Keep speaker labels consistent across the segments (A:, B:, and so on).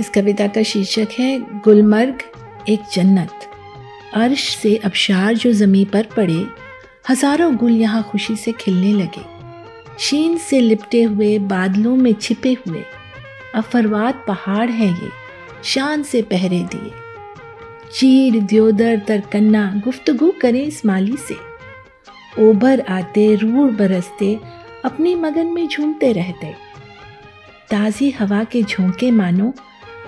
A: इस कविता का शीर्षक है, गुलमर्ग, एक जन्नत। अर्श से अबशार जो ज़मीं पर पड़े, हज़ारों गुल यहाँ खुशी से खिलने लगे। शीन से लिपटे हुए बादलों में छिपे हुए, अफरवाद पहाड़ है ये, शान से पहरे दिए। चीड़ द्योदर, तरकन्ना, गुफ्तगु करें इस माली से। ओबर आते रूड़ बरसते, अपने मगन में झूमते रहते। ताज़ी हवा के झोंके मानो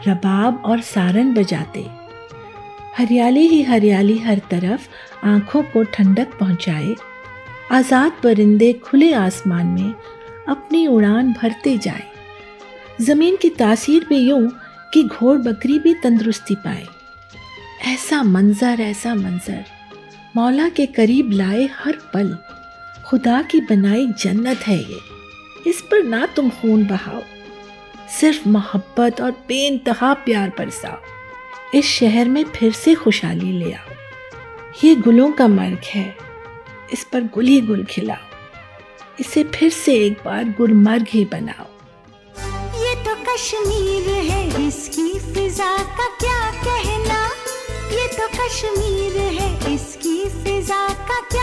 A: रबाब और सारन बजाते। हरियाली ही हरियाली हर तरफ़ आँखों को ठंडक पहुँचाए। आज़ाद परिंदे खुले आसमान में अपनी उड़ान भरते जाए। ज़मीन की तासीर भी यूँ कि घोड़ बकरी भी तंदुरुस्ती पाए। ऐसा मंजर ऐसा मंजर, मौला के करीब लाए हर पल। खुदा की बनाई जन्नत है ये। इस पर ना तुम खून बहाओ। सिर्फ़ मोहब्बत और बेनतहा प्यार बरसाओ इस शहर में फिर से खुशहाली ले आओ ये गुलों का मर्ग है। इस पर गुल ही गुल खिलाओ इसे फिर से एक बार गुलमर्ग ही बनाओ।
B: ये तो कश्मीर है, इसकी फिजा का क्या कहना? ये तो कश्मीर है, इसकी फिजा का क्या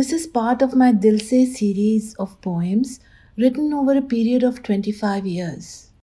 A: This is part of my Dil Se series of poems written over a period of 25 years.